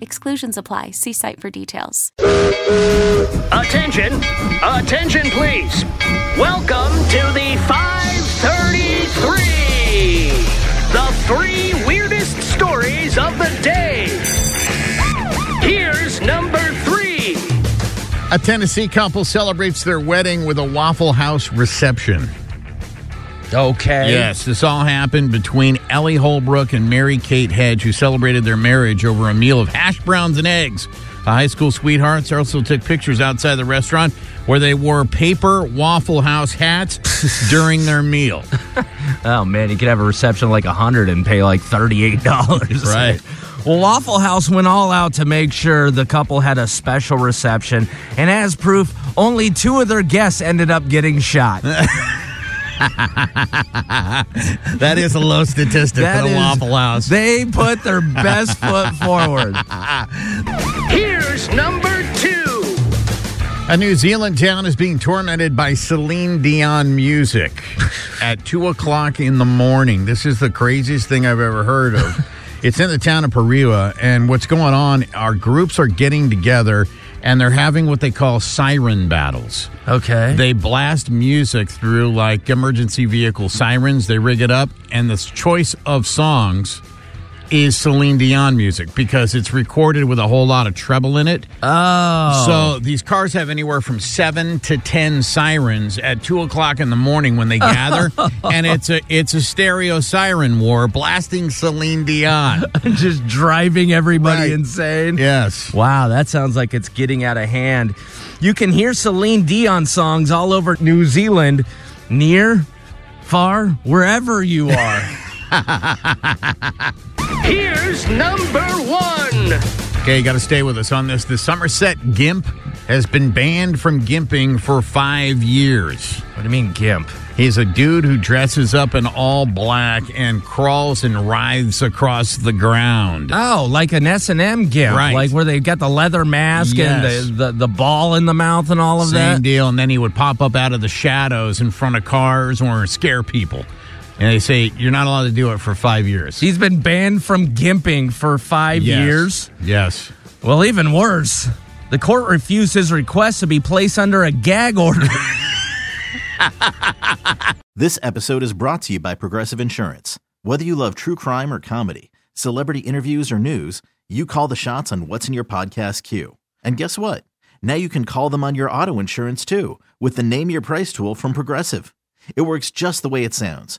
Exclusions apply. See site for details. Attention, attention, please. Welcome to the 533. The three weirdest stories of the day. Here's number three. A Tennessee couple celebrates their wedding with a Waffle House reception. Okay. Yes, this all happened between Ellie Holbrook and Mary Kate Hedge, who celebrated their marriage over a meal of hash browns and eggs. The high school sweethearts also took pictures outside the restaurant where they wore paper Waffle House hats during their meal. Oh man, you could have a reception like a hundred and pay like thirty-eight dollars. Right. Well, Waffle House went all out to make sure the couple had a special reception, and as proof, only two of their guests ended up getting shot. That is a low statistic That for the is- Waffle House. They put their best foot forward. Here's number two. A New Zealand town is being tormented by Celine Dion music at 2 o'clock in the morning. This is the craziest thing I've ever heard of. it's in the town of Pariwa, and what's going on are groups are getting together and they're having what they call siren battles. Okay. They blast music through like emergency vehicle sirens, they rig it up, and the choice of songs is Celine Dion music because it's recorded with a whole lot of treble in it. oh. So these cars have anywhere from seven to ten sirens at two o'clock in the morning when they gather, and it's a it's a stereo siren war blasting Celine Dion. just driving everybody Right. insane. Yes, Wow, that sounds like it's getting out of hand. You can hear Celine Dion songs all over New Zealand, near, far, wherever you are. Here's number one. Okay, you got to stay with us on this. The Somerset Gimp has been banned from gimping for five years. what do you mean, Gimp? He's a dude who dresses up in all black and crawls and writhes across the ground. Oh, like an S and M gimp, Right. like where they've got the leather mask Yes. and the, the the ball in the mouth and all of Same that. Same deal. And then he would pop up out of the shadows in front of cars or scare people. And they say, you're not allowed to do it for five years. He's been banned from gimping for five Yes. years. Yes. Well, even worse, the court refused his request to be placed under a gag order. This episode is brought to you by Progressive Insurance. Whether you love true crime or comedy, celebrity interviews or news, you call the shots on what's in your podcast queue. And guess what? Now you can call them on your auto insurance too with the Name Your Price tool from Progressive. It works just the way it sounds.